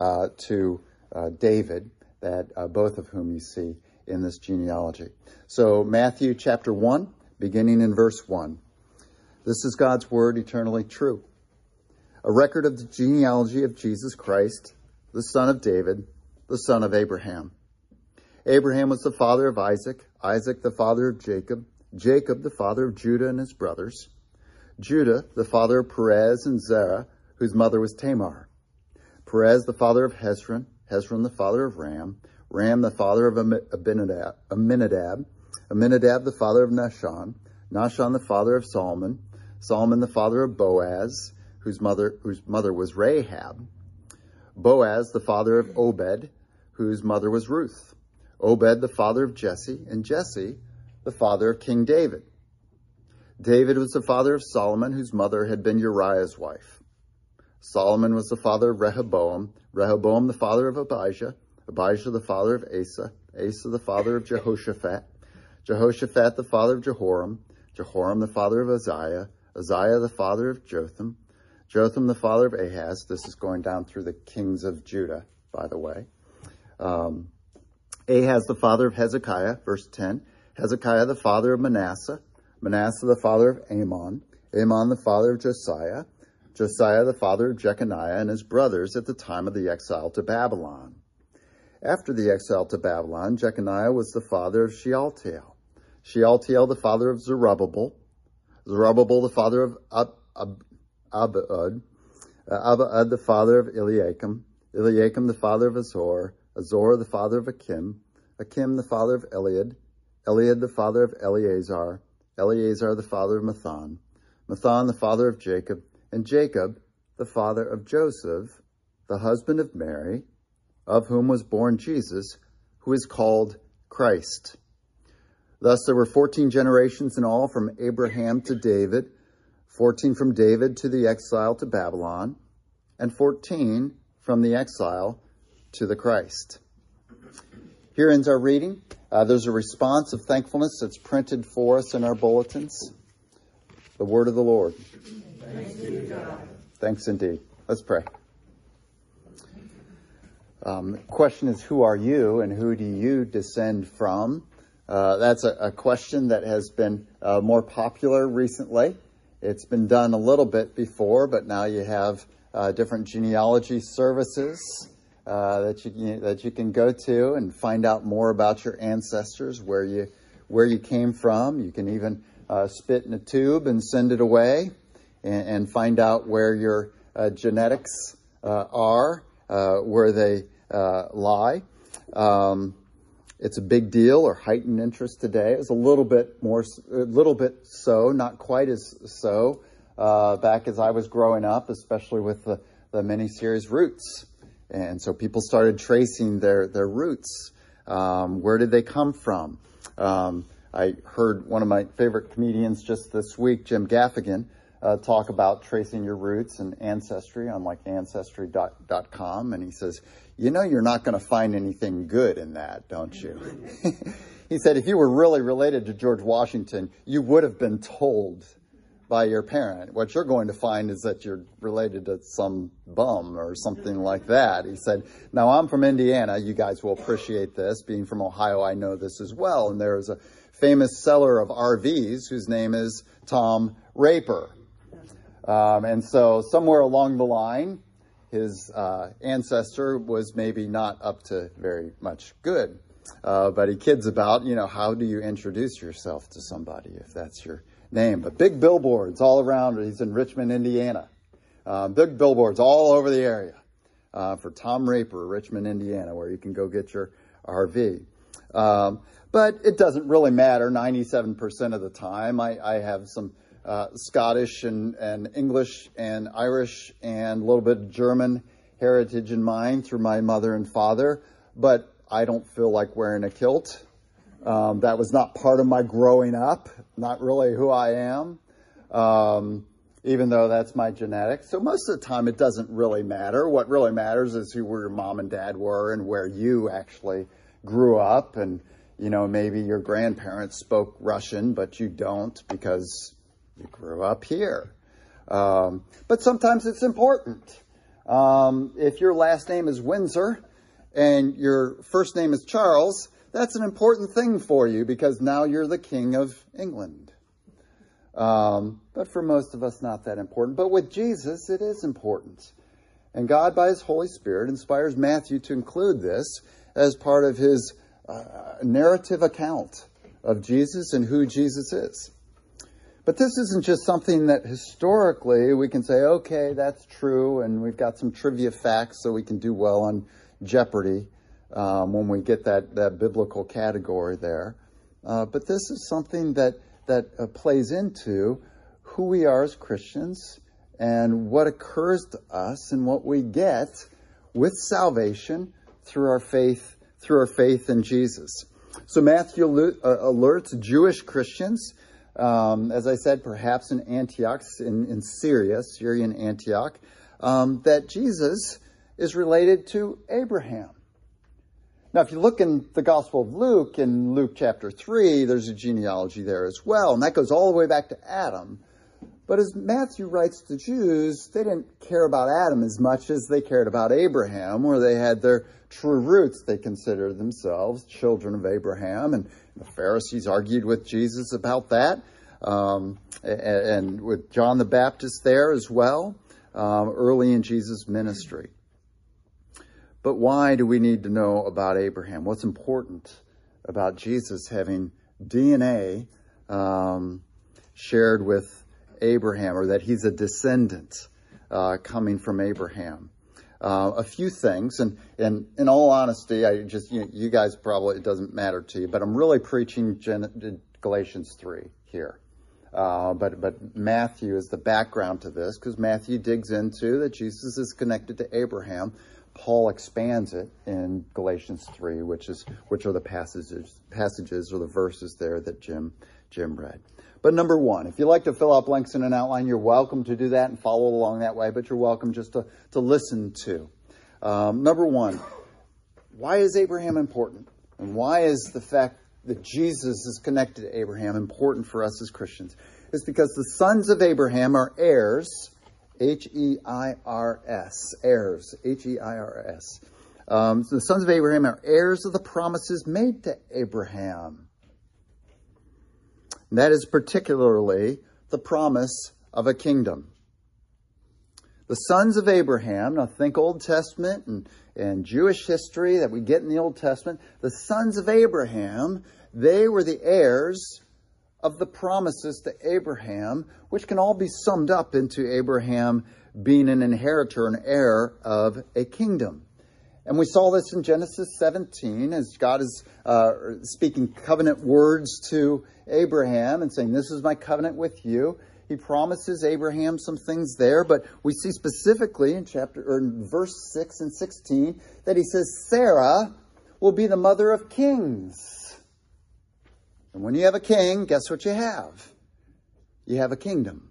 uh, to uh, David, that uh, both of whom you see in this genealogy. So, Matthew chapter 1, beginning in verse 1. This is God's word eternally true. A record of the genealogy of Jesus Christ, the son of David, the son of Abraham. Abraham was the father of Isaac, Isaac the father of Jacob, Jacob the father of Judah and his brothers, Judah the father of Perez and Zerah, whose mother was Tamar, Perez the father of Hezron, Hezron the father of Ram, Ram the father of Aminadab, Aminadab, Aminadab the father of Nahshon, Nahshon the father of Solomon, Solomon the father of Boaz, whose mother, whose mother was Rahab, Boaz the father of Obed, whose mother was Ruth, Obed the father of Jesse, and Jesse the father of King David. David was the father of Solomon, whose mother had been Uriah's wife. Solomon was the father of Rehoboam, Rehoboam the father of Abijah, Abijah the father of Asa, Asa the father of Jehoshaphat, Jehoshaphat the father of Jehoram, Jehoram the father of Uzziah, Uzziah the father of Jotham, Jotham the father of Ahaz. This is going down through the kings of Judah, by the way. Um, Ahaz the father of Hezekiah, verse 10. Hezekiah the father of Manasseh, Manasseh the father of Amon, Amon the father of Josiah, Josiah the father of Jeconiah and his brothers at the time of the exile to Babylon. After the exile to Babylon, Jeconiah was the father of Shealtiel, Shealtiel the father of Zerubbabel, Zerubbabel the father of Ab- Ab- Abiud, uh, Abiud the father of Eliakim, Eliakim the father of Azor, Azor the father of Achim, Achim the father of Eliud, Eliud the father of Eleazar, Eleazar the father of Matthan, Matthan the father of Jacob, and Jacob the father of Joseph, the husband of Mary, of whom was born Jesus, who is called Christ. Thus there were 14 generations in all from Abraham to David, 14 from David to the exile to Babylon, and 14 from the exile to the Christ. Here ends our reading. Uh, there's a response of thankfulness that's printed for us in our bulletins. The word of the Lord. Thanks, Thanks indeed. Let's pray. Um, question is, who are you and who do you descend from? Uh, that's a, a, question that has been uh, more popular recently. It's been done a little bit before, but now you have uh, different genealogy services uh, that you that you can go to and find out more about your ancestors, where you where you came from. You can even uh, spit in a tube and send it away, and, and find out where your uh, genetics uh, are, uh, where they lie. Um, it's a big deal or heightened interest today. It's a little bit more, a little bit so, not quite as so, back as I was growing up, especially with the, the miniseries Roots. And so people started tracing their, their roots. Um, where did they come from? Um, I heard one of my favorite comedians just this week, Jim Gaffigan, uh, talk about tracing your roots and ancestry on like ancestry.com. And he says, You know, you're not going to find anything good in that, don't you? he said, If you were really related to George Washington, you would have been told by your parent. What you're going to find is that you're related to some bum or something like that. He said, Now I'm from Indiana. You guys will appreciate this. Being from Ohio, I know this as well. And there is a famous seller of RVs whose name is Tom Raper. Um, and so somewhere along the line, his uh, ancestor was maybe not up to very much good. Uh, but he kids about, you know, how do you introduce yourself to somebody if that's your name, but big billboards all around. He's in Richmond, Indiana. Uh, big billboards all over the area uh, for Tom Raper, Richmond, Indiana, where you can go get your RV. Um, but it doesn't really matter 97% of the time. I, I have some uh, Scottish and, and English and Irish and a little bit German heritage in mine through my mother and father, but I don't feel like wearing a kilt. Um, that was not part of my growing up, not really who I am, um, even though that's my genetics. So most of the time, it doesn't really matter. What really matters is who your mom and dad were and where you actually grew up. And, you know, maybe your grandparents spoke Russian, but you don't because you grew up here. Um, but sometimes it's important. Um, if your last name is Windsor and your first name is Charles, that's an important thing for you because now you're the king of England. Um, but for most of us, not that important. But with Jesus, it is important. And God, by His Holy Spirit, inspires Matthew to include this as part of his uh, narrative account of Jesus and who Jesus is. But this isn't just something that historically we can say, okay, that's true, and we've got some trivia facts so we can do well on Jeopardy um, when we get that, that biblical category there. Uh, but this is something that, that uh, plays into who we are as Christians and what occurs to us and what we get with salvation through our faith through our faith in Jesus. So Matthew uh, alerts Jewish Christians, um, as I said, perhaps in Antioch, in, in Syria, Syrian Antioch, um, that Jesus is related to Abraham. Now, if you look in the Gospel of Luke, in Luke chapter 3, there's a genealogy there as well, and that goes all the way back to Adam. But as Matthew writes to Jews, they didn't care about Adam as much as they cared about Abraham, where they had their true roots. They considered themselves children of Abraham, and the Pharisees argued with Jesus about that, um, and, and, with John the Baptist there as well, um, early in Jesus' ministry. But why do we need to know about Abraham? What's important about Jesus having DNA um, shared with Abraham, or that he's a descendant uh, coming from Abraham? Uh, a few things. And, and in all honesty, I just, you, you, guys probably, it doesn't matter to you, but I'm really preaching Gen- Galatians 3 here. Uh, but, but Matthew is the background to this because Matthew digs into that Jesus is connected to Abraham. Paul expands it in Galatians 3, which is, which are the passages, passages or the verses there that Jim, Jim read. But number one, if you like to fill out blanks in an outline, you're welcome to do that and follow along that way, but you're welcome just to, to listen to. Um, number one, why is Abraham important? And why is the fact that Jesus is connected to Abraham important for us as Christians? It's because the sons of Abraham are heirs, H E I R S, heirs, H E I R S. Um, so the sons of Abraham are heirs of the promises made to Abraham. And that is particularly the promise of a kingdom. The sons of Abraham, now think Old Testament and, and Jewish history that we get in the Old Testament, the sons of Abraham, they were the heirs of the promises to Abraham, which can all be summed up into Abraham being an inheritor, an heir of a kingdom. And we saw this in Genesis 17 as God is uh, speaking covenant words to Abraham and saying, This is my covenant with you. He promises Abraham some things there, but we see specifically in chapter or in verse 6 and 16 that he says, Sarah will be the mother of kings. And when you have a king, guess what you have? You have a kingdom.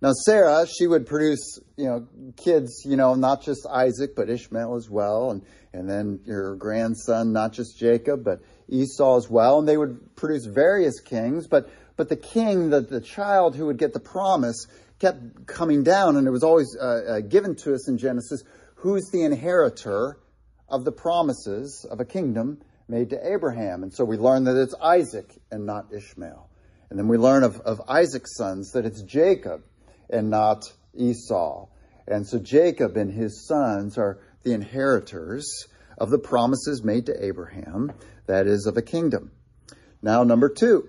Now, Sarah, she would produce, you know, kids, you know, not just Isaac, but Ishmael as well. And, and then your grandson, not just Jacob, but Esau as well. And they would produce various kings. But, but the king, the, the child who would get the promise, kept coming down. And it was always uh, uh, given to us in Genesis who's the inheritor of the promises of a kingdom made to Abraham. And so we learn that it's Isaac and not Ishmael. And then we learn of, of Isaac's sons that it's Jacob and not Esau. And so Jacob and his sons are the inheritors of the promises made to Abraham, that is, of a kingdom. Now, number two.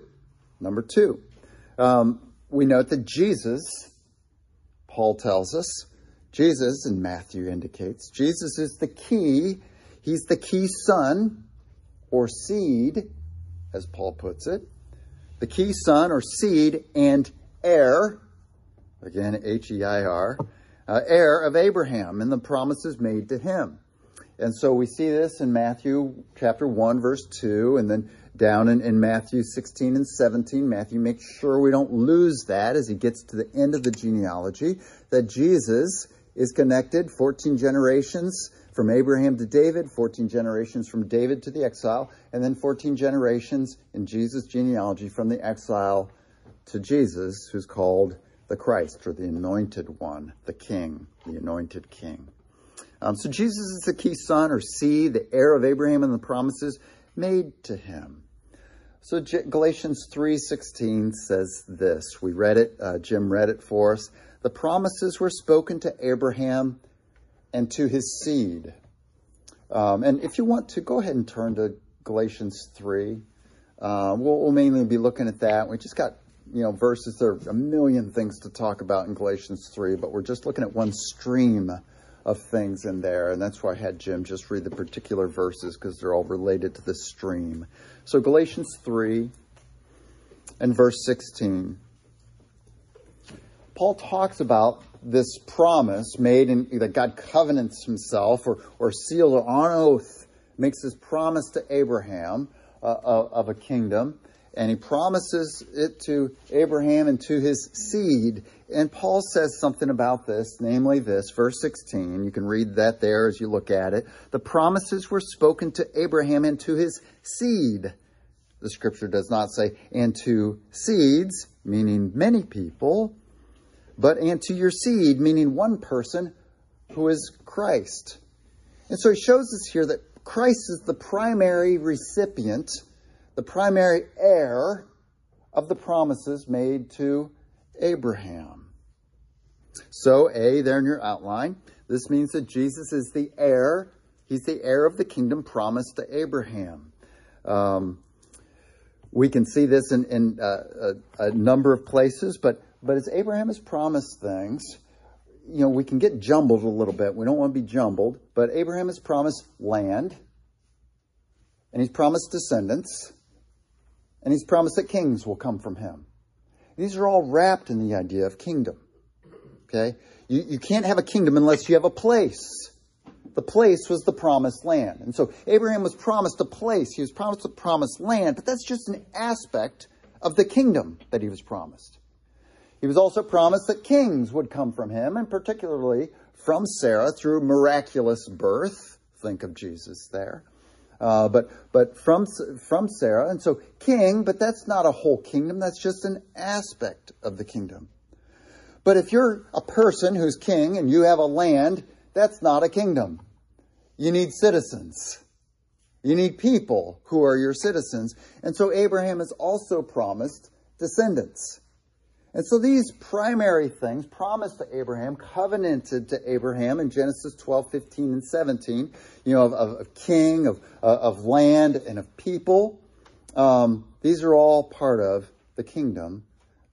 Number two. Um, we note that Jesus, Paul tells us, Jesus, and Matthew indicates, Jesus is the key. He's the key son or seed, as Paul puts it. The key son or seed and heir again, H E I R, uh, heir of Abraham and the promises made to him. And so we see this in Matthew chapter 1, verse 2, and then down in, in Matthew 16 and 17. Matthew makes sure we don't lose that as he gets to the end of the genealogy, that Jesus is connected 14 generations from Abraham to David, 14 generations from David to the exile, and then 14 generations in Jesus' genealogy from the exile to Jesus, who's called the Christ or the anointed one, the king, the anointed king. Um, so Jesus is the key son or seed, the heir of Abraham and the promises made to him. So Galatians 3:16 says this. We read it. Uh, Jim read it for us. The promises were spoken to Abraham and to his seed. Um, and if you want to, go ahead and turn to Galatians 3. Uh, we'll, we'll, mainly be looking at that. We just got, you know, verses. There are a million things to talk about in Galatians 3, but we're just looking at one stream of things in there. And that's why I had Jim just read the particular verses because they're all related to this stream. So, Galatians 3 and verse 16. Paul talks about this promise made in that God covenants himself or, or sealed on oath, makes this promise to Abraham uh, of, of a kingdom and he promises it to Abraham and to his seed. And Paul says something about this, namely this, verse 16. You can read that there as you look at it. The promises were spoken to Abraham and to his seed. The scripture does not say, and to seeds, meaning many people, but and to your seed, meaning one person who is Christ. And so he shows us here that Christ is the primary recipient the primary heir of the promises made to Abraham. So, A, there in your outline, this means that Jesus is the heir. He's the heir of the kingdom promised to Abraham. Um, we can see this in, in uh, a, a, number of places, but, but as Abraham has promised things, you know, we can get jumbled a little bit. We don't want to be jumbled, but Abraham has promised land, and he's promised descendants, and he's promised that kings will come from him. These are all wrapped in the idea of kingdom. Okay? You, you can't have a kingdom unless you have a place. The place was the promised land. And so Abraham was promised a place. He was promised a promised land, but that's just an aspect of the kingdom that he was promised. He was also promised that kings would come from him, and particularly from Sarah through miraculous birth. Think of Jesus there. Uh, but but from from Sarah, and so king, but that's not a whole kingdom. That's just an aspect of the kingdom. But if you're a person who's king and you have a land, that's not a kingdom. You need citizens. You need people who are your citizens. And so Abraham is also promised descendants. And so these primary things promised to Abraham, covenanted to Abraham in Genesis 12, 15, and 17, you know, of, of, of king, of, uh, of land, and of people, um, these are all part of the kingdom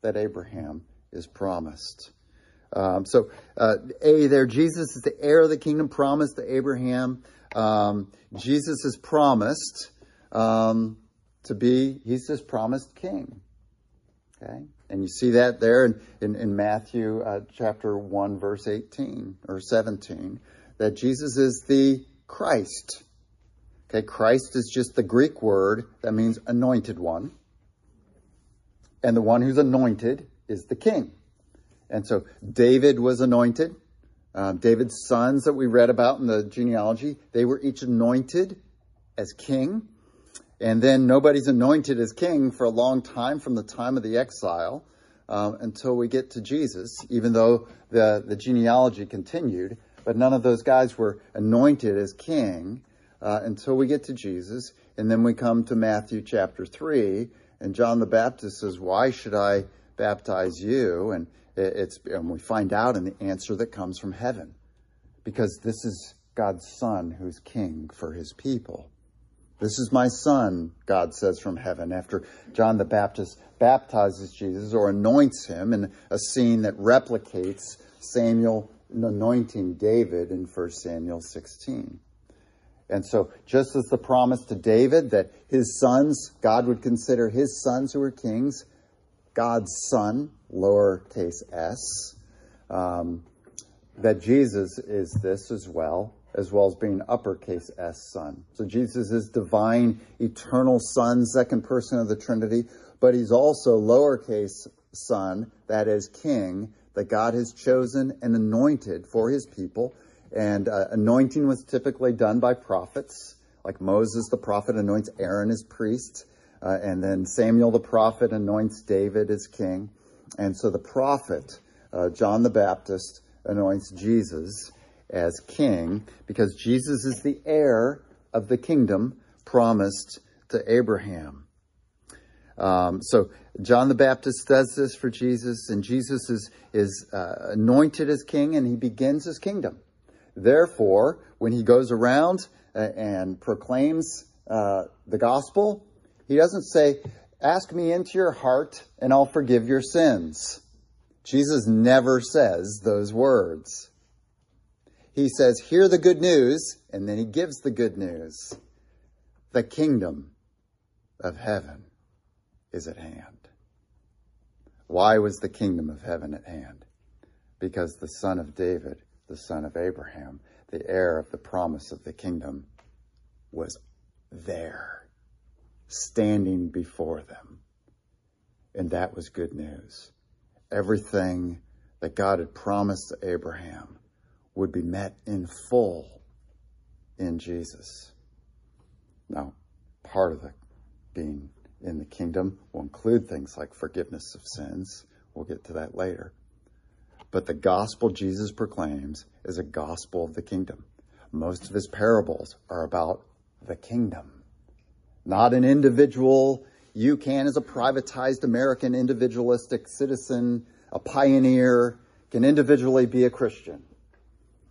that Abraham is promised. Um, so, uh, A, there, Jesus is the heir of the kingdom promised to Abraham. Um, Jesus is promised um, to be, he's this promised king. Okay? And you see that there in, in, in Matthew uh, chapter 1, verse 18 or 17, that Jesus is the Christ. Okay, Christ is just the Greek word that means anointed one. And the one who's anointed is the king. And so David was anointed. Uh, David's sons that we read about in the genealogy, they were each anointed as king. And then nobody's anointed as king for a long time from the time of the exile um, until we get to Jesus, even though the, the genealogy continued. But none of those guys were anointed as king uh, until we get to Jesus. And then we come to Matthew chapter 3, and John the Baptist says, Why should I baptize you? And, it's, and we find out in the answer that comes from heaven because this is God's Son who's king for his people. This is my son, God says from heaven, after John the Baptist baptizes Jesus or anoints him in a scene that replicates Samuel anointing David in 1 Samuel 16. And so, just as the promise to David that his sons, God would consider his sons who were kings, God's son, lowercase s, um, that Jesus is this as well as well as being uppercase S Son. So Jesus is divine, eternal Son, second person of the Trinity, but he's also lowercase Son, that is King, that God has chosen and anointed for his people. And uh, anointing was typically done by prophets, like Moses the prophet anoints Aaron as priest, uh, and then Samuel the prophet anoints David as king. And so the prophet uh, John the Baptist anoints Jesus as king because Jesus is the heir of the kingdom promised to Abraham. Um, so John the Baptist does this for Jesus, and Jesus is, is uh, anointed as king, and he begins his kingdom. Therefore, when he goes around uh, and proclaims uh, the gospel, he doesn't say, Ask me into your heart, and I'll forgive your sins. Jesus never says those words. He says, Hear the good news, and then he gives the good news. The kingdom of heaven is at hand. Why was the kingdom of heaven at hand? Because the son of David, the son of Abraham, the heir of the promise of the kingdom, was there, standing before them. And that was good news. Everything that God had promised to Abraham would be met in full in Jesus. Now, part of the being in the kingdom will include things like forgiveness of sins. We'll get to that later. But the gospel Jesus proclaims is a gospel of the kingdom. Most of his parables are about the kingdom, not an individual. You can, as a privatized American individualistic citizen, a pioneer, can individually be a Christian.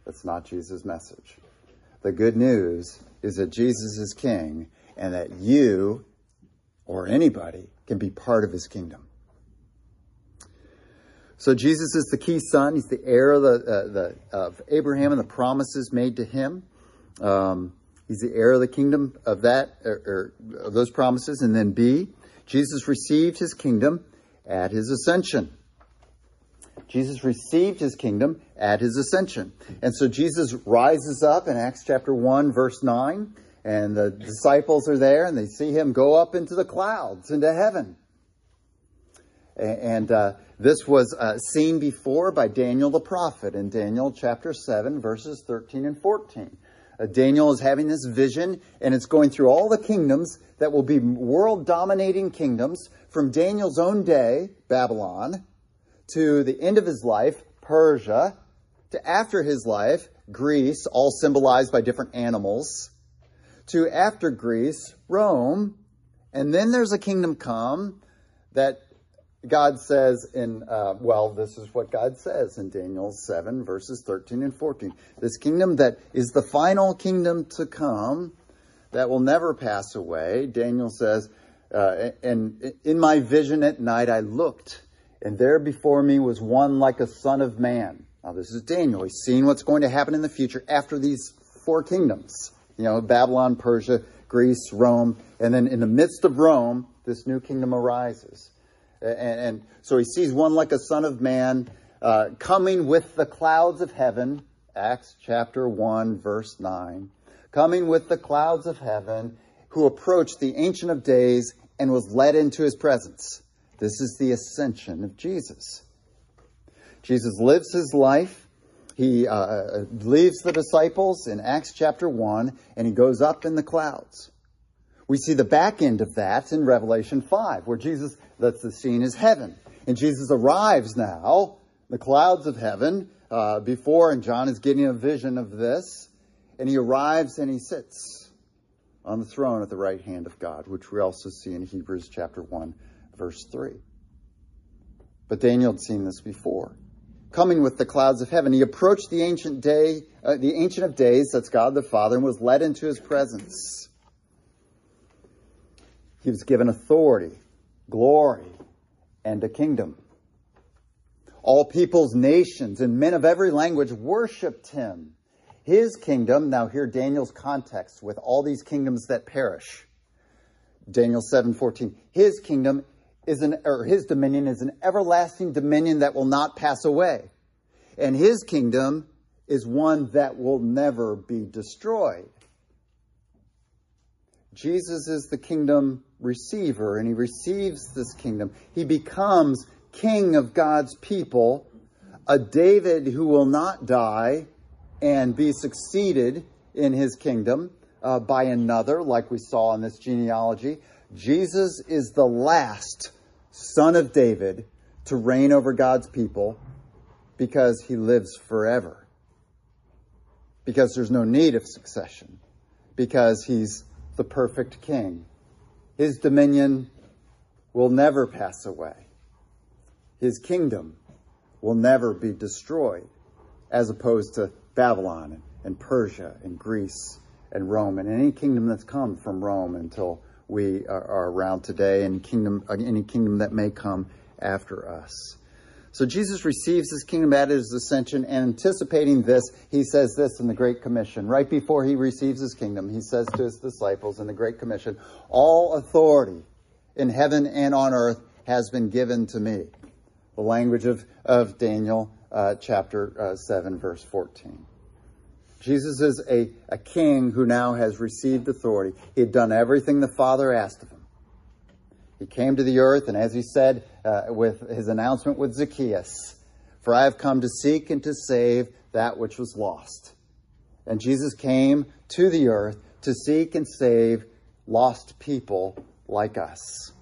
That's not Jesus' message. The good news is that Jesus is king and that you or anybody can be part of his kingdom. So Jesus is the key son. He's the heir of, the, uh, the, of Abraham and the promises made to him. Um, he's the heir of the kingdom of that, or, or of those promises. And then B, Jesus received his kingdom at his ascension. Jesus received his kingdom at his ascension. And so Jesus rises up in Acts chapter 1, verse 9 and the disciples are there and they see him go up into the clouds, into heaven. And uh, this was uh, seen before by Daniel the prophet in Daniel chapter 7, verses 13 and 14. Uh, Daniel is having this vision, and it's going through all the kingdoms that will be world dominating kingdoms from Daniel's own day, Babylon, to the end of his life, Persia, to after his life, Greece, all symbolized by different animals to after Greece, Rome, and then there's a kingdom come that God says in, uh, well, this is what God says in Daniel 7, verses 13 and 14. This kingdom that is the final kingdom to come that will never pass away. Daniel says, uh, and in my vision at night I looked, and there before me was one like a son of man. Now, this is Daniel. He's seeing what's going to happen in the future after these four kingdoms. You know, Babylon, Persia, Greece, Rome, and then in the midst of Rome, this new kingdom arises. And, and so he sees one like a son of man uh, coming with the clouds of heaven, Acts chapter 1, verse 9, coming with the clouds of heaven, who approached the Ancient of Days and was led into his presence. This is the ascension of Jesus. Jesus lives his life he uh, uh, leaves the disciples in Acts chapter 1 and he goes up in the clouds. We see the back end of that in Revelation 5, where Jesus, that's the scene is heaven. And Jesus arrives now, the clouds of heaven, uh, before, and John is getting a vision of this. And he arrives and he sits on the throne at the right hand of God, which we also see in Hebrews chapter 1, verse 3. But Daniel had seen this before coming with the clouds of heaven. He approached the ancient day, uh, the ancient of days, that's God the Father, and was led into his presence. He was given authority, glory, and a kingdom. All peoples, nations, and men of every language worshiped him. His kingdom, now hear Daniel's context with all these kingdoms that perish. Daniel 7:14. His kingdom is an, or his dominion is an everlasting dominion that will not pass away. And his kingdom is one that will never be destroyed. Jesus is the kingdom receiver and he receives this kingdom. He becomes king of God's people, a David who will not die and be succeeded in his kingdom uh, by another, like we saw in this genealogy. Jesus is the last son of David to reign over God's people because he lives forever. Because there's no need of succession. Because he's the perfect king. His dominion will never pass away. His kingdom will never be destroyed, as opposed to Babylon and, Persia and Greece and Rome and any kingdom that's come from Rome until we are, are around today and kingdom, any kingdom that may come after us. So Jesus receives his kingdom at his ascension, and anticipating this, he says this in the Great Commission. Right before he receives his kingdom, he says to his disciples in the Great Commission, All authority in heaven and on earth has been given to me. The language of, of Daniel uh, chapter uh, 7, verse 14. Jesus is a, a king who now has received authority. He had done everything the Father asked of him. He came to the earth, and as he said uh, with his announcement with Zacchaeus, For I have come to seek and to save that which was lost. And Jesus came to the earth to seek and save lost people like us,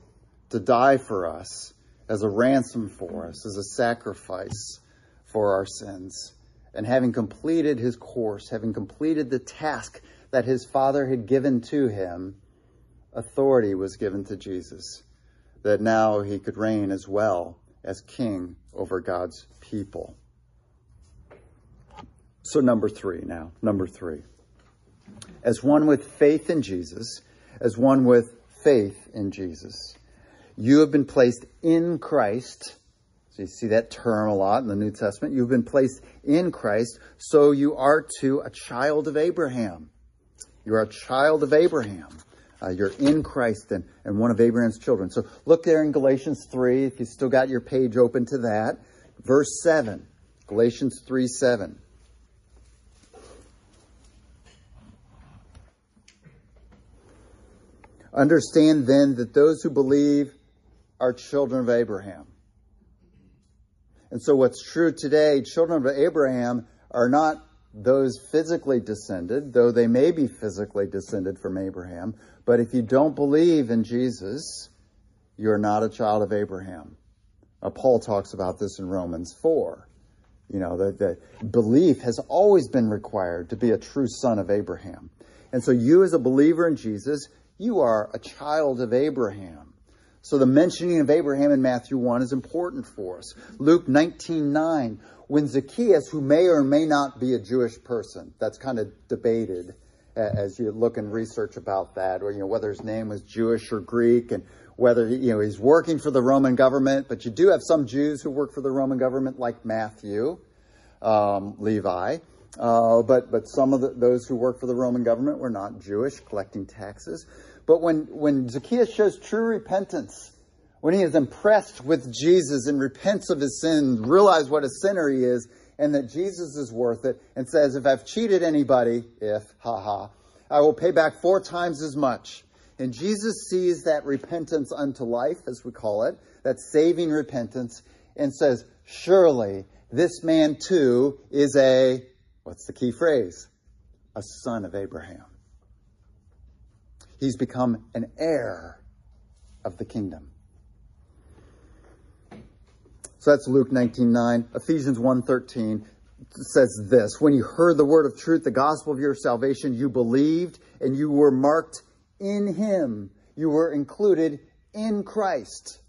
to die for us as a ransom for us, as a sacrifice for our sins. And having completed his course, having completed the task that his Father had given to him, authority was given to Jesus, that now he could reign as well as king over God's people. So, number three now, number three. As one with faith in Jesus, as one with faith in Jesus, you have been placed in Christ. So you see that term a lot in the New Testament. You've been placed in Christ, so you are to a child of Abraham. You're a child of Abraham. Uh, you're in Christ and, and one of Abraham's children. So look there in Galatians 3, if you still got your page open to that. Verse 7, Galatians 3 7. Understand then that those who believe are children of Abraham. And so, what's true today, children of Abraham are not those physically descended, though they may be physically descended from Abraham. But if you don't believe in Jesus, you're not a child of Abraham. Uh, Paul talks about this in Romans 4. You know, that, that belief has always been required to be a true son of Abraham. And so, you as a believer in Jesus, you are a child of Abraham. So the mentioning of Abraham in Matthew 1 is important for us. Luke 19:9, when Zacchaeus, who may or may not be a Jewish person, that's kind of debated as you look and research about that, or you know whether his name was Jewish or Greek, and whether you know he's working for the Roman government. But you do have some Jews who work for the Roman government, like Matthew, um, Levi. Uh, but but some of the, those who work for the Roman government were not Jewish, collecting taxes. But when, when Zacchaeus shows true repentance, when he is impressed with Jesus and repents of his sin, realize what a sinner he is, and that Jesus is worth it, and says, If I've cheated anybody, if, haha, I will pay back four times as much. And Jesus sees that repentance unto life, as we call it, that saving repentance, and says, Surely this man too is a, what's the key phrase? A son of Abraham. He's become an heir of the kingdom. So that's Luke 19:9. Ephesians 1:13 says this, when you heard the word of truth, the gospel of your salvation, you believed and you were marked in him. You were included in Christ,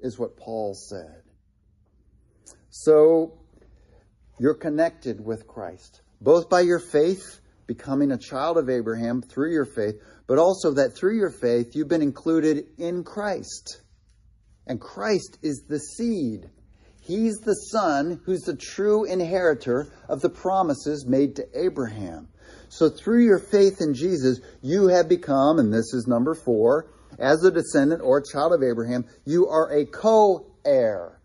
is what Paul said. So you're connected with Christ, both by your faith, becoming a child of Abraham through your faith, but also that through your faith you've been included in Christ. And Christ is the seed. He's the son who's the true inheritor of the promises made to Abraham. So through your faith in Jesus, you have become, and this is number four, as a descendant or a child of Abraham, you are a co-heir.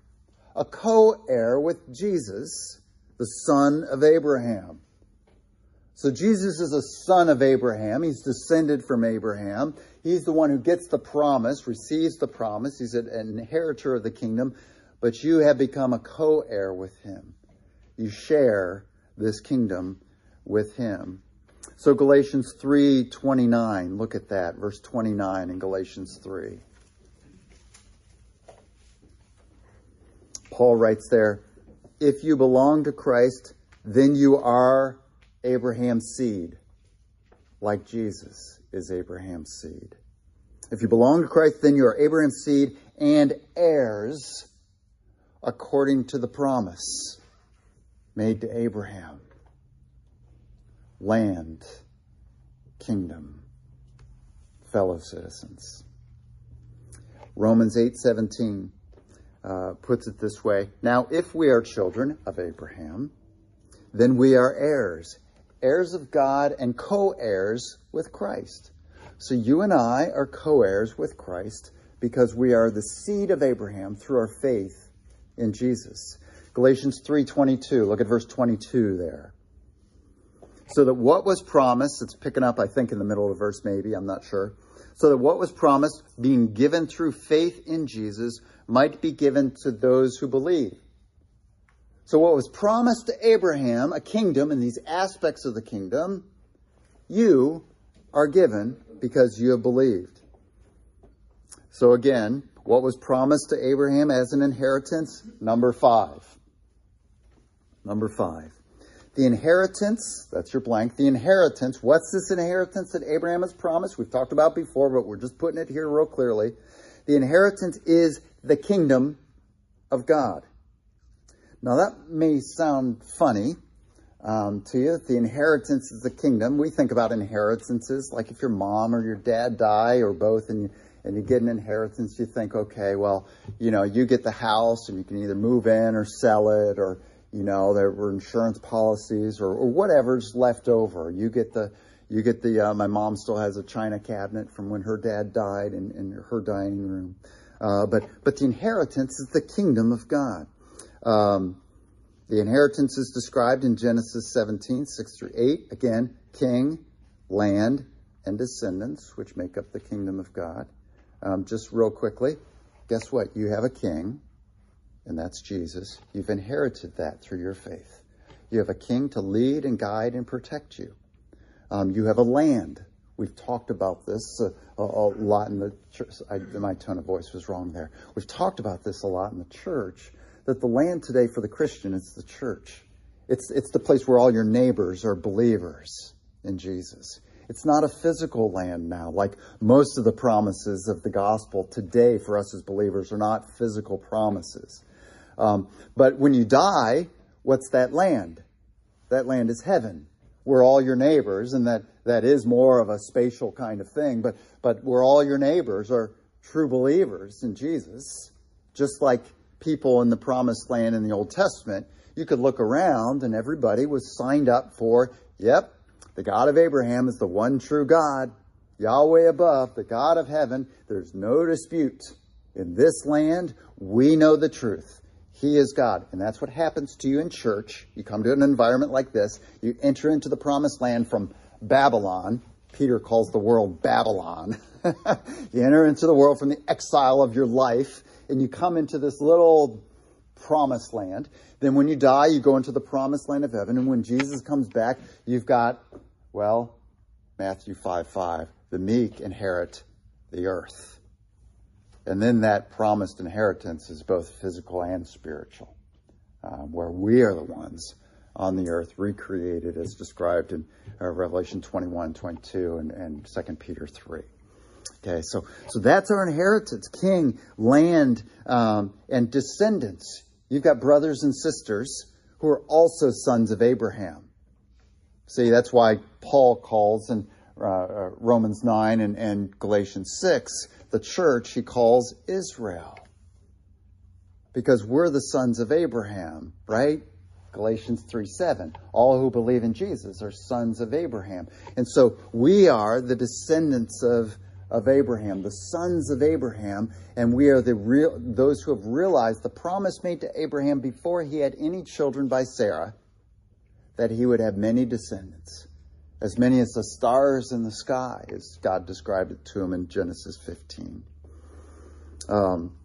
A co-heir with Jesus, the son of Abraham. So Jesus is a son of Abraham. He's descended from Abraham. He's the one who gets the promise, receives the promise. He's an inheritor of the kingdom, but you have become a co-heir with him. You share this kingdom with him. So Galatians 3:29, look at that, verse 29 in Galatians 3. Paul writes there, if you belong to Christ, then you are Abraham's seed, like Jesus is Abraham's seed. If you belong to Christ, then you are Abraham's seed and heirs according to the promise made to Abraham. Land, kingdom, fellow citizens. Romans 8:17 uh, puts it this way: Now, if we are children of Abraham, then we are heirs, heirs of God and co-heirs with Christ. So you and I are co-heirs with Christ because we are the seed of Abraham through our faith in Jesus. Galatians 3:22. Look at verse 22 there. So that what was promised, it's picking up I think in the middle of the verse maybe, I'm not sure. So that what was promised being given through faith in Jesus might be given to those who believe. So what was promised to Abraham, a kingdom and these aspects of the kingdom, you are given because you have believed. So again, what was promised to Abraham as an inheritance? Number five. Number five. The inheritance, that's your blank, the inheritance. What's this inheritance that Abraham has promised? We've talked about before, but we're just putting it here real clearly. The inheritance is the kingdom of God. Now that may sound funny um, to you. The inheritance is the kingdom. We think about inheritances like if your mom or your dad die or both, and you and you get an inheritance. You think, okay, well, you know, you get the house, and you can either move in or sell it, or you know, there were insurance policies or, or whatever's left over. You get the you get the. Uh, my mom still has a china cabinet from when her dad died in, in her dining room. Uh, but but the inheritance is the kingdom of God. Um, the inheritance is described in Genesis 17, 6 through 8. Again, king, land, and descendants, which make up the kingdom of God. Um, just real quickly, guess what? You have a king, and that's Jesus. You've inherited that through your faith. You have a king to lead and guide and protect you. Um, you have a land. We've talked about this a, a, a lot in the church. I, my tone of voice was wrong there. We've talked about this a lot in the church that the land today for the Christian is the church. It's, it's the place where all your neighbors are believers in Jesus. It's not a physical land now, like most of the promises of the gospel today for us as believers are not physical promises. Um, but when you die, what's that land? That land is heaven. We're all your neighbors, and that, that is more of a spatial kind of thing, but, but we're all your neighbors are true believers in Jesus, just like people in the promised land in the Old Testament. You could look around and everybody was signed up for, yep, the God of Abraham is the one true God, Yahweh above, the God of heaven. There's no dispute. In this land, we know the truth. He is God. And that's what happens to you in church. You come to an environment like this, you enter into the promised land from Babylon. Peter calls the world Babylon. you enter into the world from the exile of your life, and you come into this little promised land. Then when you die, you go into the promised land of heaven. And when Jesus comes back, you've got, well, Matthew 5 5, the meek inherit the earth. And then that promised inheritance is both physical and spiritual, uh, where we are the ones on the earth recreated as described in uh, Revelation 21, 22, and, and 2 Peter 3. Okay, so, so that's our inheritance king, land, um, and descendants. You've got brothers and sisters who are also sons of Abraham. See, that's why Paul calls in uh, uh Romans 9 and, and Galatians 6 the church he calls Israel. Because we're the sons of Abraham, right? Galatians 3 7. All who believe in Jesus are sons of Abraham. And so we are the descendants of, of Abraham, the sons of Abraham, and we are the real, those who have realized the promise made to Abraham before he had any children by Sarah that he would have many descendants as many as the stars in the sky, as God described it to him in Genesis 15. Um,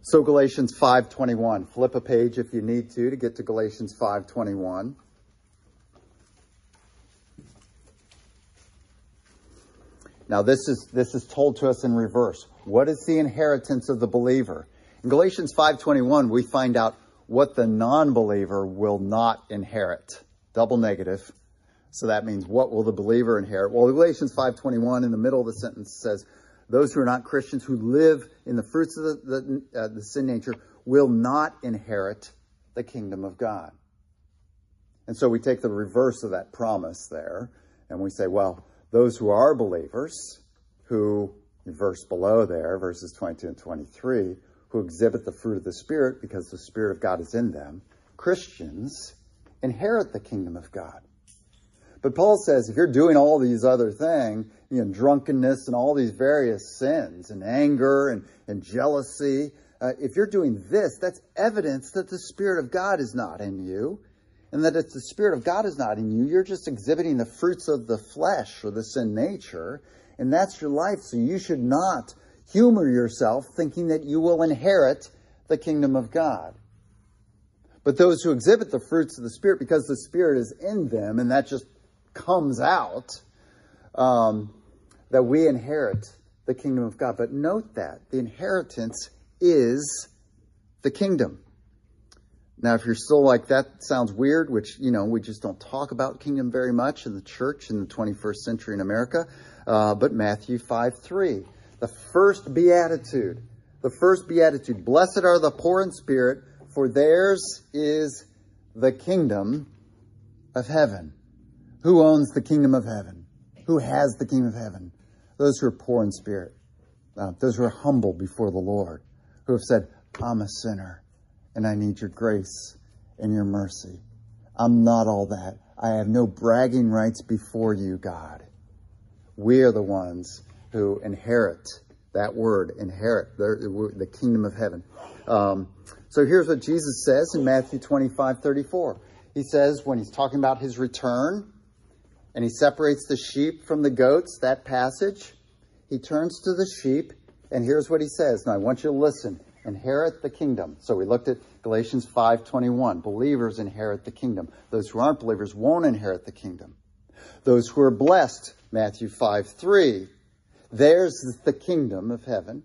so Galatians 5:21. Flip a page if you need to to get to Galatians 5:21. Now this is this is told to us in reverse. What is the inheritance of the believer? In Galatians 5:21 we find out what the non believer will not inherit. Double negative. So that means what will the believer inherit? Well, Galatians 5:21 in the middle of the sentence says, "Those who are not Christians who live in the fruits of the, the, uh, the sin nature will not inherit the kingdom of God." And so we take the reverse of that promise there, and we say, well, those who are believers, who verse below there, verses 22 and 23, who exhibit the fruit of the Spirit because the Spirit of God is in them, Christians inherit the kingdom of God. But Paul says if you're doing all these other things, you know, drunkenness and all these various sins and anger and, and jealousy, uh, if you're doing this, that's evidence that the Spirit of God is not in you. And that if the Spirit of God is not in you, you're just exhibiting the fruits of the flesh or the sin nature and that's your life. So you should not humor yourself thinking that you will inherit the kingdom of God. But those who exhibit the fruits of the Spirit, because the Spirit is in them and that just comes out, um, that we inherit the kingdom of God. But note that the inheritance is the kingdom. Now, if you're still like, that sounds weird, which, you know, we just don't talk about kingdom very much in the church in the 21st century in America, uh, but Matthew 5 3. The first beatitude. The first beatitude. Blessed are the poor in spirit, for theirs is the kingdom of heaven. Who owns the kingdom of heaven? Who has the kingdom of heaven? Those who are poor in spirit. Uh, those who are humble before the Lord. Who have said, I'm a sinner and I need your grace and your mercy. I'm not all that. I have no bragging rights before you, God. We are the ones who inherit that word, inherit the, kingdom of heaven. Um, so here's what Jesus says in Matthew 25, 34. He says, when he's talking about his return, and he separates the sheep from the goats, that passage, he turns to the sheep, and here's what he says. Now I want you to listen. Inherit the kingdom. So we looked at Galatians 5:21. Believers inherit the kingdom. Those who aren't believers won't inherit the kingdom. Those who are blessed Matthew 5 3. There's the kingdom of heaven.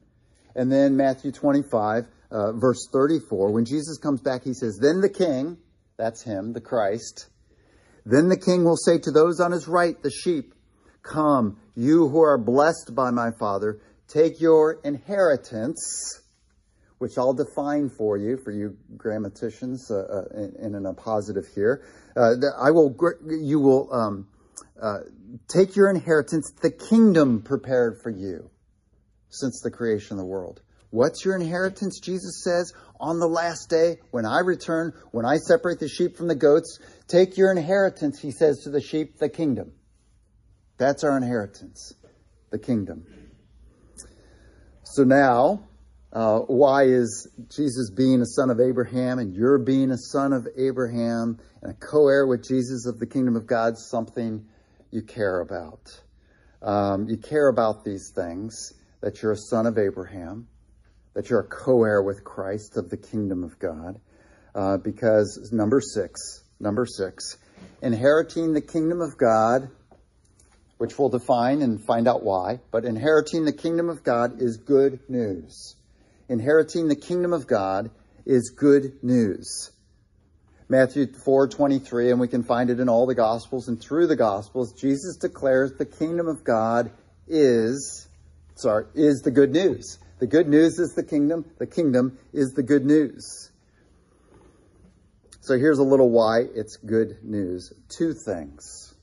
And then Matthew 25, uh, verse 34, when Jesus comes back, he says, Then the king, that's him, the Christ, then the king will say to those on his right, the sheep, Come, you who are blessed by my Father, take your inheritance, which I'll define for you, for you grammaticians, uh, uh, in, in, a positive here. Uh, I will, you will, um, uh, take your inheritance, the kingdom prepared for you since the creation of the world. What's your inheritance? Jesus says, on the last day, when I return, when I separate the sheep from the goats, take your inheritance, he says to the sheep, the kingdom. That's our inheritance, the kingdom. So now, uh, why is Jesus being a son of Abraham and you're being a son of Abraham and a co heir with Jesus of the kingdom of God something you care about. Um, you care about these things that you're a son of Abraham, that you're a co heir with Christ of the kingdom of God. Uh, because number six, number six, inheriting the kingdom of God, which we'll define and find out why, but inheriting the kingdom of God is good news. Inheriting the kingdom of God is good news. Matthew 4:23 and we can find it in all the gospels and through the gospels Jesus declares the kingdom of God is sorry is the good news. The good news is the kingdom, the kingdom is the good news. So here's a little why it's good news. Two things.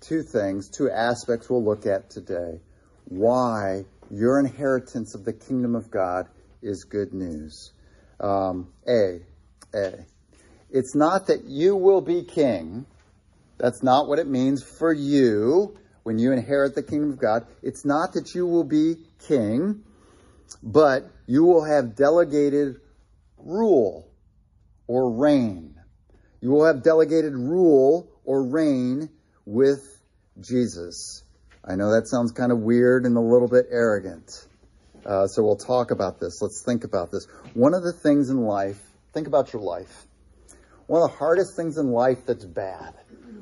Two things, two aspects we'll look at today. Why your inheritance of the kingdom of God is good news. Um, a, A. It's not that you will be king. That's not what it means for you when you inherit the kingdom of God. It's not that you will be king, but you will have delegated rule or reign. You will have delegated rule or reign with Jesus. I know that sounds kind of weird and a little bit arrogant. Uh, so we'll talk about this. Let's think about this. One of the things in life, think about your life. One of the hardest things in life that's bad,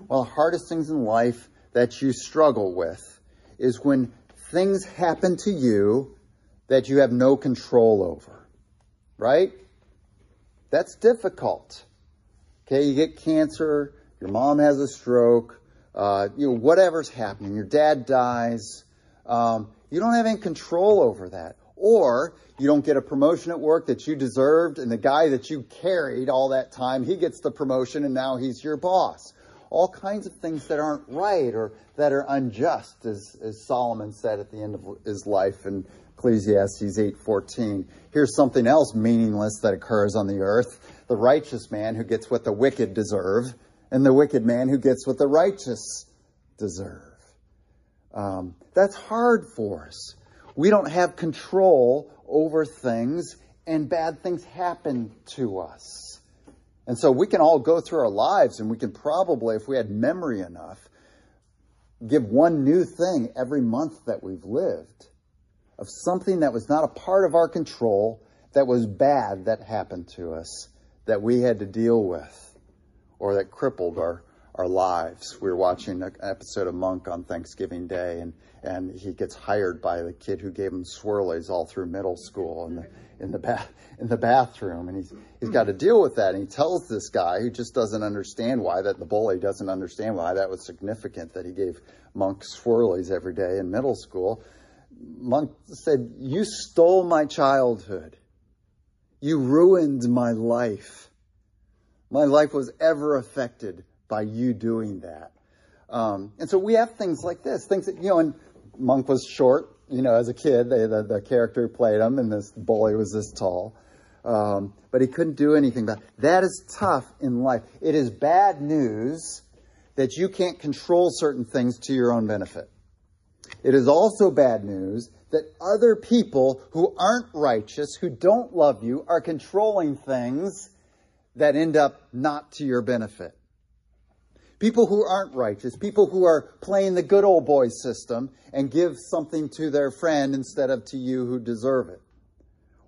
one of the hardest things in life that you struggle with is when things happen to you that you have no control over. Right? That's difficult. Okay, you get cancer, your mom has a stroke, uh, you know, whatever's happening, your dad dies. Um, you don't have any control over that. Or you don't get a promotion at work that you deserved, and the guy that you carried all that time, he gets the promotion and now he's your boss. All kinds of things that aren't right or that are unjust, as, as Solomon said at the end of his life in Ecclesiastes 8:14. Here's something else meaningless that occurs on the earth: the righteous man who gets what the wicked deserve, and the wicked man who gets what the righteous deserve. Um, that's hard for us. We don't have control over things, and bad things happen to us. And so we can all go through our lives, and we can probably, if we had memory enough, give one new thing every month that we've lived of something that was not a part of our control, that was bad that happened to us, that we had to deal with, or that crippled our, our lives. We were watching an episode of Monk on Thanksgiving Day, and, and he gets hired by the kid who gave him swirlies all through middle school in the in the bath in the bathroom, and he's he's got to deal with that. And he tells this guy who just doesn't understand why that the bully doesn't understand why that was significant that he gave Monk swirlies every day in middle school. Monk said, "You stole my childhood. You ruined my life. My life was ever affected by you doing that." Um, and so we have things like this, things that you know. And Monk was short, you know, as a kid. They, the, the character played him, and this bully was this tall. Um, but he couldn't do anything about it. That is tough in life. It is bad news that you can't control certain things to your own benefit. It is also bad news that other people who aren't righteous, who don't love you, are controlling things that end up not to your benefit. People who aren't righteous, people who are playing the good old boy system and give something to their friend instead of to you who deserve it.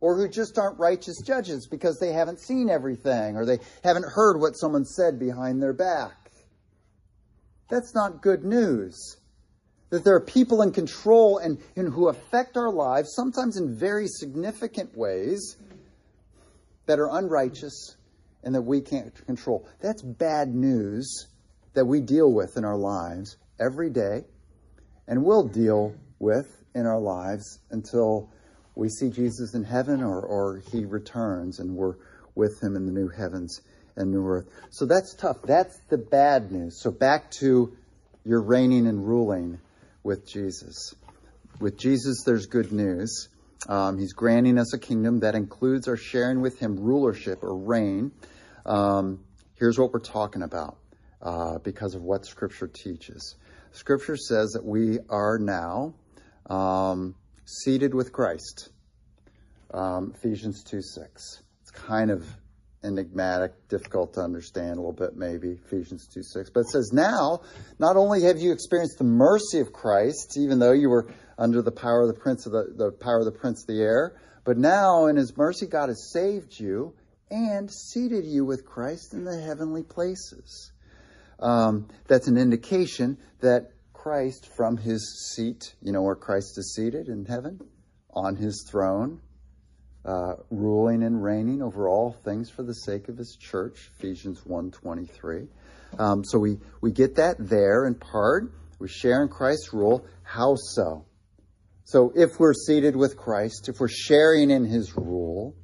Or who just aren't righteous judges because they haven't seen everything or they haven't heard what someone said behind their back. That's not good news. That there are people in control and, and who affect our lives, sometimes in very significant ways, that are unrighteous and that we can't control. That's bad news that we deal with in our lives every day and will deal with in our lives until we see Jesus in heaven or, or he returns and we're with him in the new heavens and new earth. So that's tough. That's the bad news. So back to your reigning and ruling with Jesus. With Jesus, there's good news. Um, he's granting us a kingdom that includes our sharing with him rulership or reign. Um, here's what we're talking about uh, because of what Scripture teaches. Scripture says that we are now um, seated with Christ. Um, Ephesians 2 6. It's kind of enigmatic, difficult to understand a little bit, maybe, Ephesians 2 6. But it says, Now, not only have you experienced the mercy of Christ, even though you were under the power of the prince of the, the power of the prince of the air, but now in his mercy God has saved you and seated you with Christ in the heavenly places um, that's an indication that Christ, from his seat, you know where Christ is seated in heaven, on his throne, uh, ruling and reigning over all things for the sake of his church, Ephesians 1.23. Um, so we, we get that there in part. We share in Christ's rule. How so? So if we're seated with Christ, if we're sharing in his rule,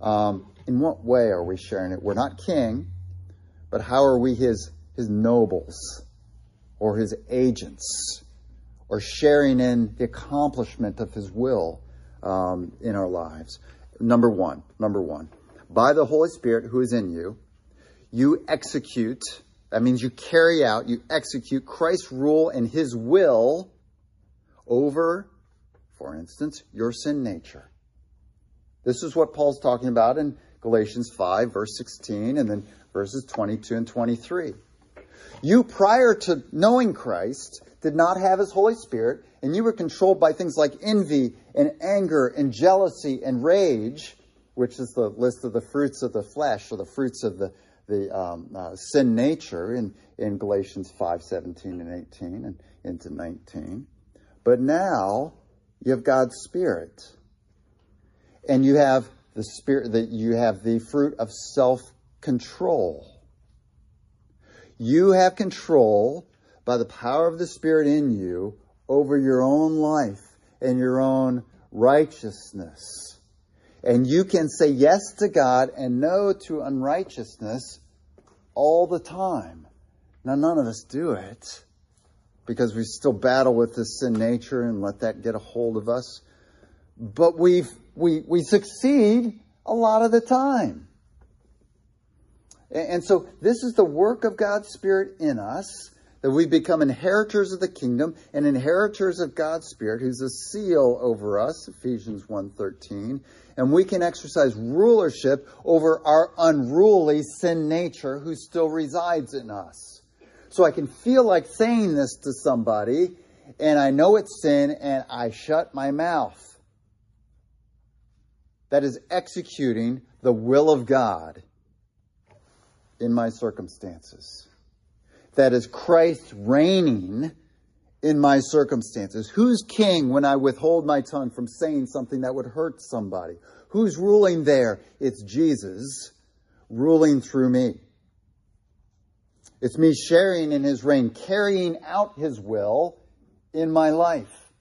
um, in what way are we sharing it? We're not king, but how are we his his nobles or his agents or sharing in the accomplishment of his will um, in our lives. Number one, number one, by the Holy Spirit who is in you, you execute, that means you carry out, you execute Christ's rule and his will over, for instance, your sin nature. This is what Paul's talking about in Galatians 5, verse 16, and then verses 22 and 23. You, prior to knowing Christ, did not have his Holy Spirit, and you were controlled by things like envy and anger and jealousy and rage, which is the list of the fruits of the flesh or the fruits of the, the um, uh, sin nature in, in Galatians 5 17 and 18 and into 19. But now you have God's Spirit, and you have the spirit that you have the fruit of self-control. You have control by the power of the Spirit in you over your own life and your own righteousness. And you can say yes to God and no to unrighteousness all the time. Now, none of us do it because we still battle with this sin nature and let that get a hold of us. But we we, we succeed a lot of the time. And so this is the work of God's Spirit in us that we become inheritors of the kingdom and inheritors of God's Spirit, who's a seal over us, Ephesians 1.13, and we can exercise rulership over our unruly sin nature who still resides in us. So I can feel like saying this to somebody, and I know it's sin, and I shut my mouth. That is executing the will of God in my circumstances. That is Christ reigning in my circumstances. Who's king when I withhold my tongue from saying something that would hurt somebody? Who's ruling there? It's Jesus ruling through me. It's me sharing in his reign, carrying out his will in my life.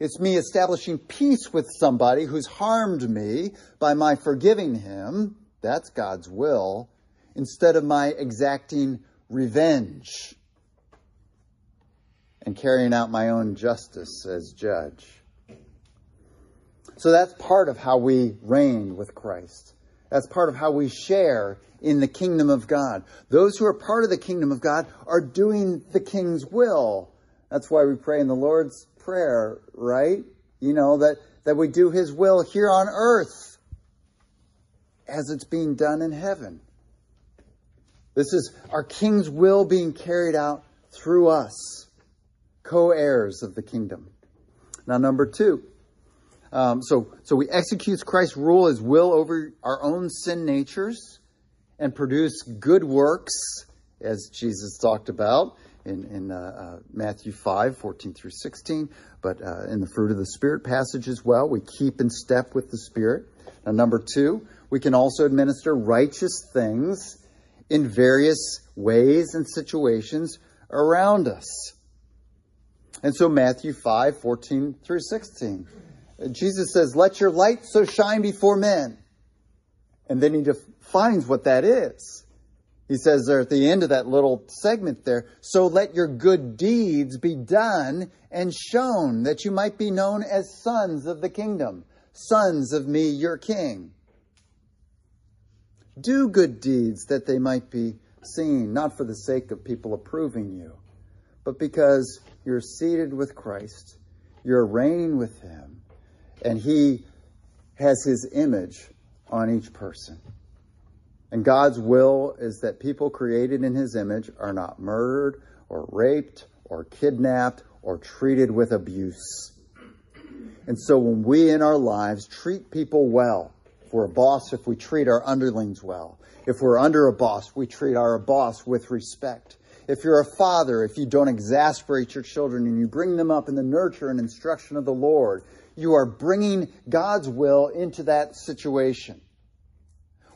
It's me establishing peace with somebody who's harmed me by my forgiving him. That's God's will instead of my exacting revenge and carrying out my own justice as judge. So that's part of how we reign with Christ. That's part of how we share in the kingdom of God. Those who are part of the kingdom of God are doing the king's will. That's why we pray in the Lord's Prayer, right? You know, that, that we do his will here on earth as it's being done in heaven. This is our King's will being carried out through us, co heirs of the kingdom. Now, number two. Um, so, so we execute Christ's rule, his will over our own sin natures, and produce good works, as Jesus talked about in, in uh, uh, Matthew 5, 14 through 16, but uh, in the fruit of the Spirit passage as well. We keep in step with the Spirit. Now, number two, we can also administer righteous things in various ways and situations around us. And so Matthew 5, 14 through 16. Jesus says, Let your light so shine before men. And then he defines what that is. He says there at the end of that little segment there, so let your good deeds be done and shown that you might be known as sons of the kingdom, sons of me, your king. Do good deeds that they might be seen, not for the sake of people approving you, but because you're seated with Christ, you're reigning with Him, and He has His image on each person. And God's will is that people created in His image are not murdered or raped or kidnapped or treated with abuse. And so when we in our lives treat people well, if we're a boss, if we treat our underlings well. If we're under a boss, we treat our boss with respect. If you're a father, if you don't exasperate your children and you bring them up in the nurture and instruction of the Lord, you are bringing God's will into that situation.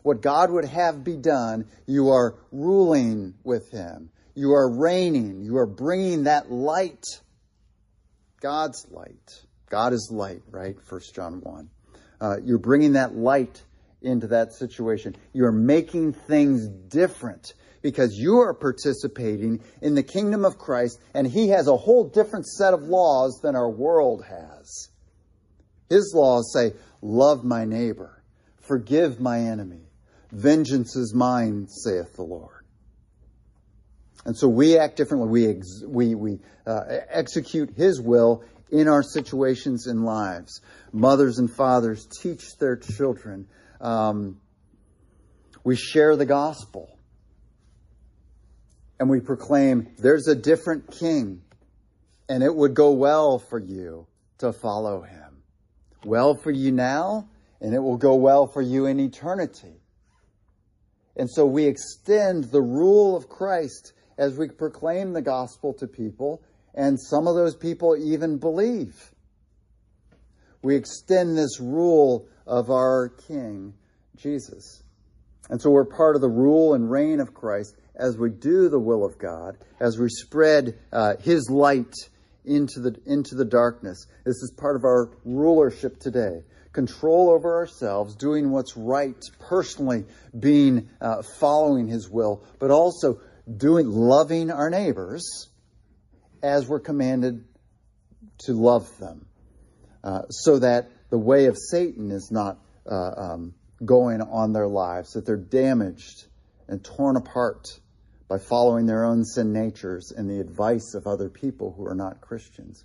What God would have be done, you are ruling with Him. You are reigning. You are bringing that light. God's light. God is light, right? First John 1. Uh, you're bringing that light into that situation. You're making things different because you are participating in the kingdom of Christ, and He has a whole different set of laws than our world has. His laws say, Love my neighbor, forgive my enemy, vengeance is mine, saith the Lord. And so we act differently. We, ex- we, we uh, execute His will in our situations and lives. Mothers and fathers teach their children. Um, we share the gospel. And we proclaim there's a different king, and it would go well for you to follow him. Well for you now, and it will go well for you in eternity. And so we extend the rule of Christ as we proclaim the gospel to people and some of those people even believe. We extend this rule of our King, Jesus. And so we're part of the rule and reign of Christ as we do the will of God, as we spread uh, His light into the, into the darkness. This is part of our rulership today. Control over ourselves, doing what's right, personally being, uh, following His will, but also doing, loving our neighbors as we're commanded to love them. Uh, so that the way of Satan is not uh, um, going on their lives, that they're damaged and torn apart by following their own sin natures and the advice of other people who are not Christians.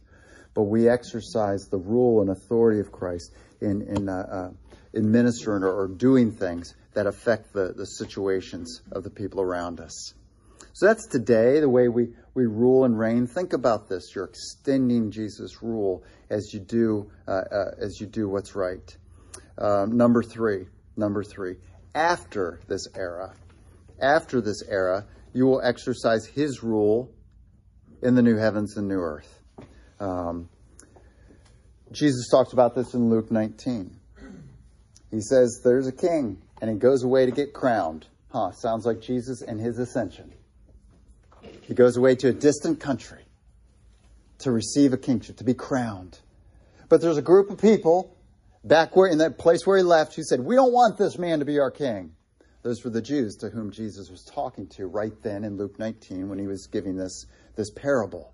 But we exercise the rule and authority of Christ in, in uh, uh, administering or, or doing things that affect the, the situations of the people around us. So that's today, the way we, we rule and reign. Think about this. You're extending Jesus' rule as you do, uh, uh, as you do what's right. Uh, number three, number three. After this era, after this era, you will exercise his rule in the new heavens and new earth. Um, Jesus talks about this in Luke 19. He says, There's a king, and he goes away to get crowned. Huh, sounds like Jesus and his ascension. He goes away to a distant country to receive a kingship, to be crowned. But there's a group of people back where in that place where he left who said, We don't want this man to be our king. Those were the Jews to whom Jesus was talking to right then in Luke 19 when he was giving this, this parable.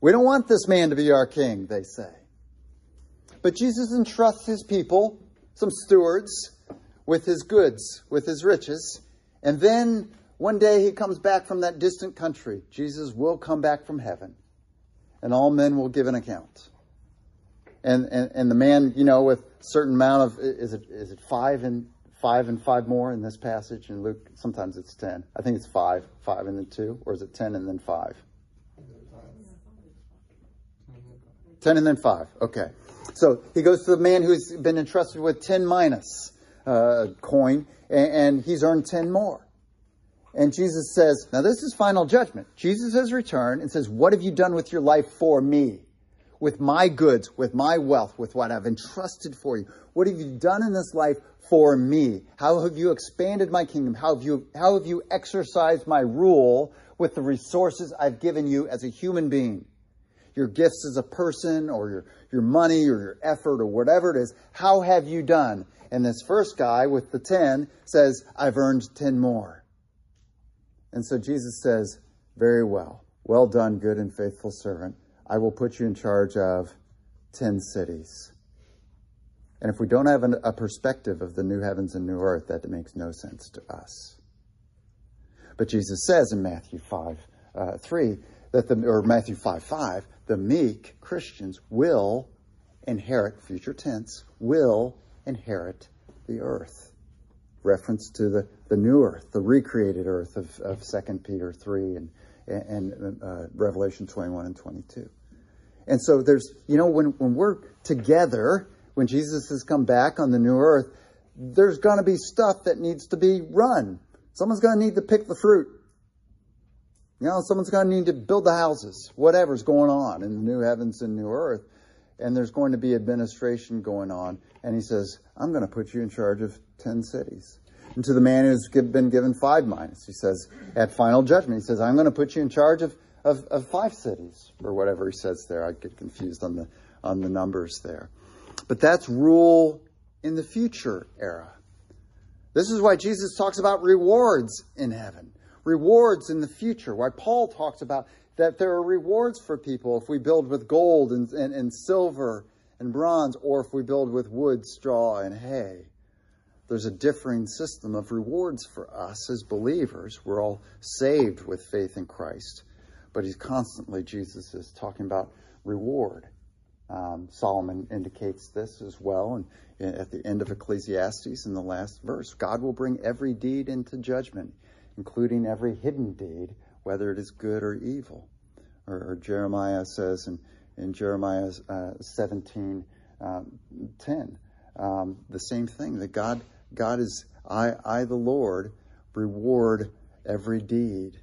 We don't want this man to be our king, they say. But Jesus entrusts his people, some stewards, with his goods, with his riches. And then one day he comes back from that distant country. Jesus will come back from heaven, and all men will give an account. And, and, and the man, you know, with certain amount of, is it, is it five and five and five more in this passage in Luke. Sometimes it's ten. I think it's five, five and then two, or is it ten and then five? Ten and then five. Okay. So he goes to the man who's been entrusted with ten minas uh, coin, and, and he's earned ten more. And Jesus says, now this is final judgment. Jesus has returned and says, What have you done with your life for me? With my goods, with my wealth, with what I've entrusted for you? What have you done in this life for me? How have you expanded my kingdom? How have you, how have you exercised my rule with the resources I've given you as a human being? Your gifts as a person or your, your money or your effort or whatever it is. How have you done? And this first guy with the 10 says, I've earned 10 more. And so Jesus says, very well. Well done, good and faithful servant. I will put you in charge of 10 cities. And if we don't have an, a perspective of the new heavens and new earth, that makes no sense to us. But Jesus says in Matthew 5 uh, 3, that the, or Matthew 5 5, the meek Christians will inherit, future tense, will inherit the earth. Reference to the, the new earth, the recreated earth of, of 2 Peter 3 and, and uh, Revelation 21 and 22. And so there's, you know, when, when we're together, when Jesus has come back on the new earth, there's going to be stuff that needs to be run. Someone's going to need to pick the fruit. You know, someone's going to need to build the houses, whatever's going on in the new heavens and new earth. And there's going to be administration going on. And he says, I'm going to put you in charge of 10 cities. And to the man who's been given five minas, he says, at final judgment, he says, I'm going to put you in charge of, of, of five cities, or whatever he says there. I get confused on the, on the numbers there. But that's rule in the future era. This is why Jesus talks about rewards in heaven, rewards in the future. Why Paul talks about that there are rewards for people if we build with gold and, and, and silver and bronze, or if we build with wood, straw, and hay. There's a differing system of rewards for us as believers. We're all saved with faith in Christ. But he's constantly, Jesus is talking about reward. Um, Solomon indicates this as well and at the end of Ecclesiastes in the last verse. God will bring every deed into judgment, including every hidden deed, whether it is good or evil. Or, or Jeremiah says in, in Jeremiah uh, 17 um, 10, um, the same thing that God, God is, I, I, the Lord, reward every deed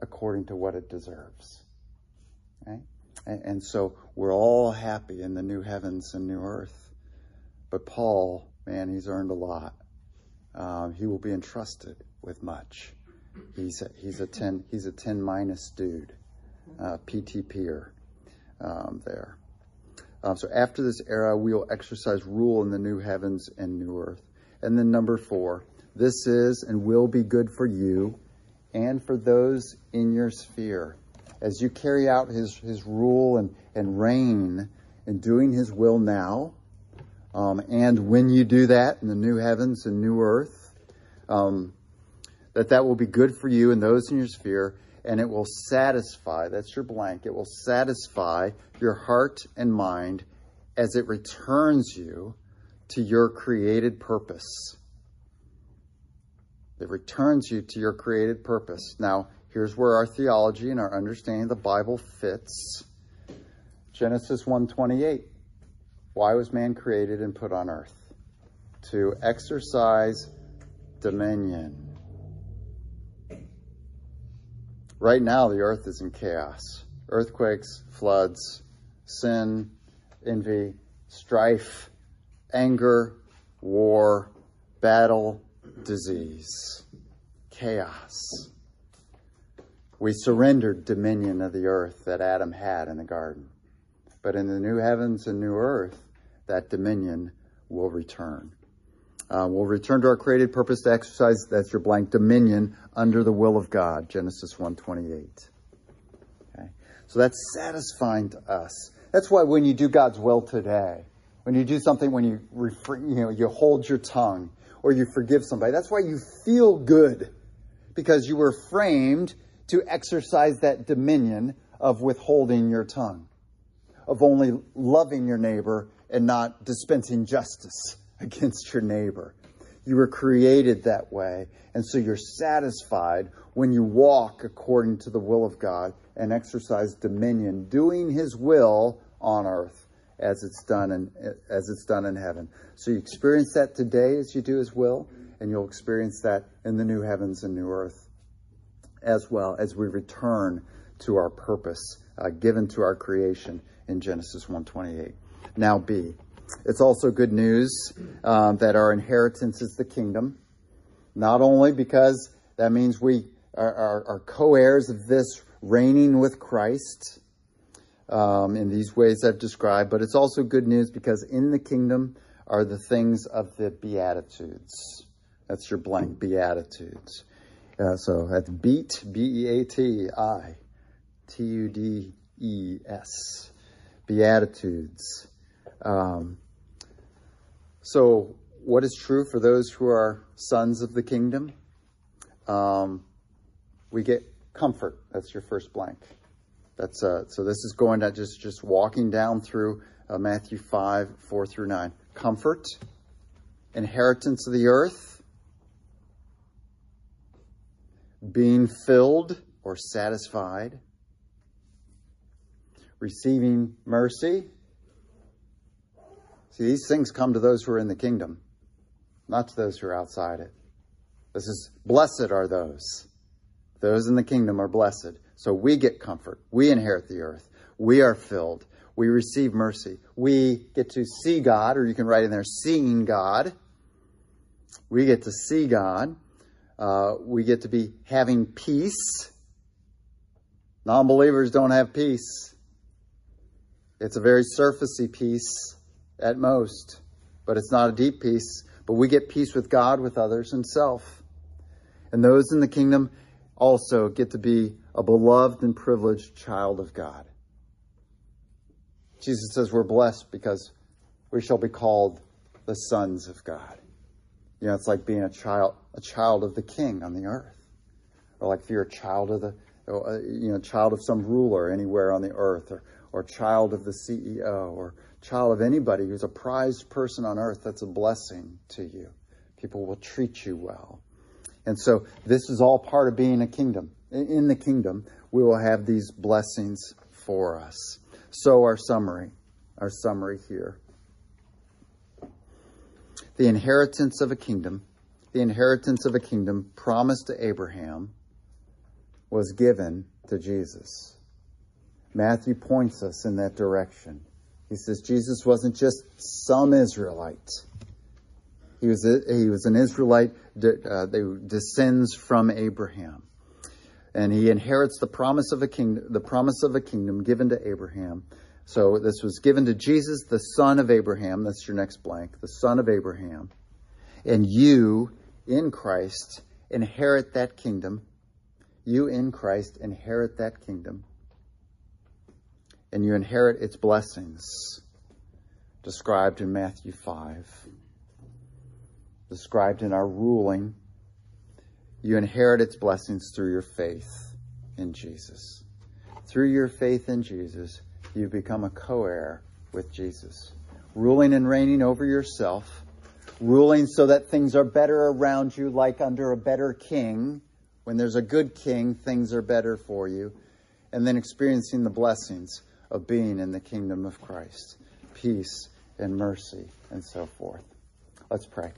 according to what it deserves. And, and so we're all happy in the new heavens and new earth. But Paul, man, he's earned a lot. Um, he will be entrusted with much. He's a, he's a 10, he's a 10 minas dude, uh, PTPer um, there. Um, so after this era, we will exercise rule in the new heavens and new earth. And then number four, this is and will be good for you and for those in your sphere. As you carry out his, his rule and, and reign in doing his will now, um, and when you do that in the new heavens and new earth, um, that that will be good for you and those in your sphere, and it will satisfy, that's your blank, it will satisfy your heart and mind as it returns you to your created purpose. It returns you to your created purpose. Now, here's where our theology and our understanding of the Bible fits. Genesis 1:28. Why was man created and put on earth? To exercise dominion. Right now, the earth is in chaos. Earthquakes, floods, sin, envy, strife, anger, war, battle, disease, chaos. We surrendered dominion of the earth that Adam had in the garden. But in the new heavens and new earth, that dominion will return. Uh, we'll return to our created purpose to exercise, that's your blank, dominion under the will of God, Genesis 1.28. Okay? So that's satisfying to us. That's why when you do God's will today, when you do something, when you, refrain, you know, you hold your tongue or you forgive somebody, that's why you feel good because you were framed to exercise that dominion of withholding your tongue, of only loving your neighbor and not dispensing justice against your neighbor. You were created that way. And so you're satisfied when you walk according to the will of God and exercise dominion, doing his will on earth as it's done in, as it's done in heaven. So you experience that today as you do his will, and you'll experience that in the new heavens and new earth as well as we return to our purpose uh, given to our creation in Genesis 1:28. Now B. It's also good news um, that our inheritance is the kingdom, not only because that means we are, are, are co-heirs of this reigning with Christ um, in these ways I've described, but it's also good news because in the kingdom are the things of the Beatitudes. That's your blank, Beatitudes. Uh, so that's beat, B E A T I T U D E S. Beatitudes. Um, so, what is true for those who are sons of the kingdom? Um, we get comfort. That's your first blank. That's uh, so. This is going to just just walking down through uh, Matthew five four through nine. Comfort, inheritance of the earth, being filled or satisfied, receiving mercy. See, these things come to those who are in the kingdom, not to those who are outside it. This is blessed are those. Those in the kingdom are blessed. So we get comfort. We inherit the earth. We are filled. We receive mercy. We get to see God, or you can write in there, seeing God. We get to see God. Uh, we get to be having peace. Non believers don't have peace. It's a very surfacey peace at most, but it's not a deep peace. But we get peace with God, with others, and self. And those in the kingdom also get to be a beloved and privileged child of God. Jesus says we're blessed because we shall be called the sons of God. You know, it's like being a child, a child of the king on the earth. Or like if you're a child of the, you know, child of some ruler anywhere on the earth, or, or child of the CEO, or child of anybody who's a prized person on earth, that's a blessing to you. People will treat you well. And so this is all part of being a kingdom. In the kingdom, we will have these blessings for us. So our summary, our summary here. The inheritance of a kingdom, the inheritance of a kingdom promised to Abraham was given to Jesus. Matthew points us in that direction. He says Jesus wasn't just some Israelite. He was a, he was an Israelite that uh, descends from Abraham, and he inherits the promise of a kingdom, the promise of a kingdom given to Abraham. So this was given to Jesus, the son of Abraham. That's your next blank, the son of Abraham, and you in Christ inherit that kingdom. You in Christ inherit that kingdom and you inherit its blessings, described in Matthew 5, described in our ruling. You inherit its blessings through your faith in Jesus. Through your faith in Jesus, you become a co heir with Jesus, ruling and reigning over yourself, ruling so that things are better around you, like under a better king. When there's a good king, things are better for you. And then experiencing the blessings of being in the kingdom of Christ peace and mercy and so forth. Let's pray.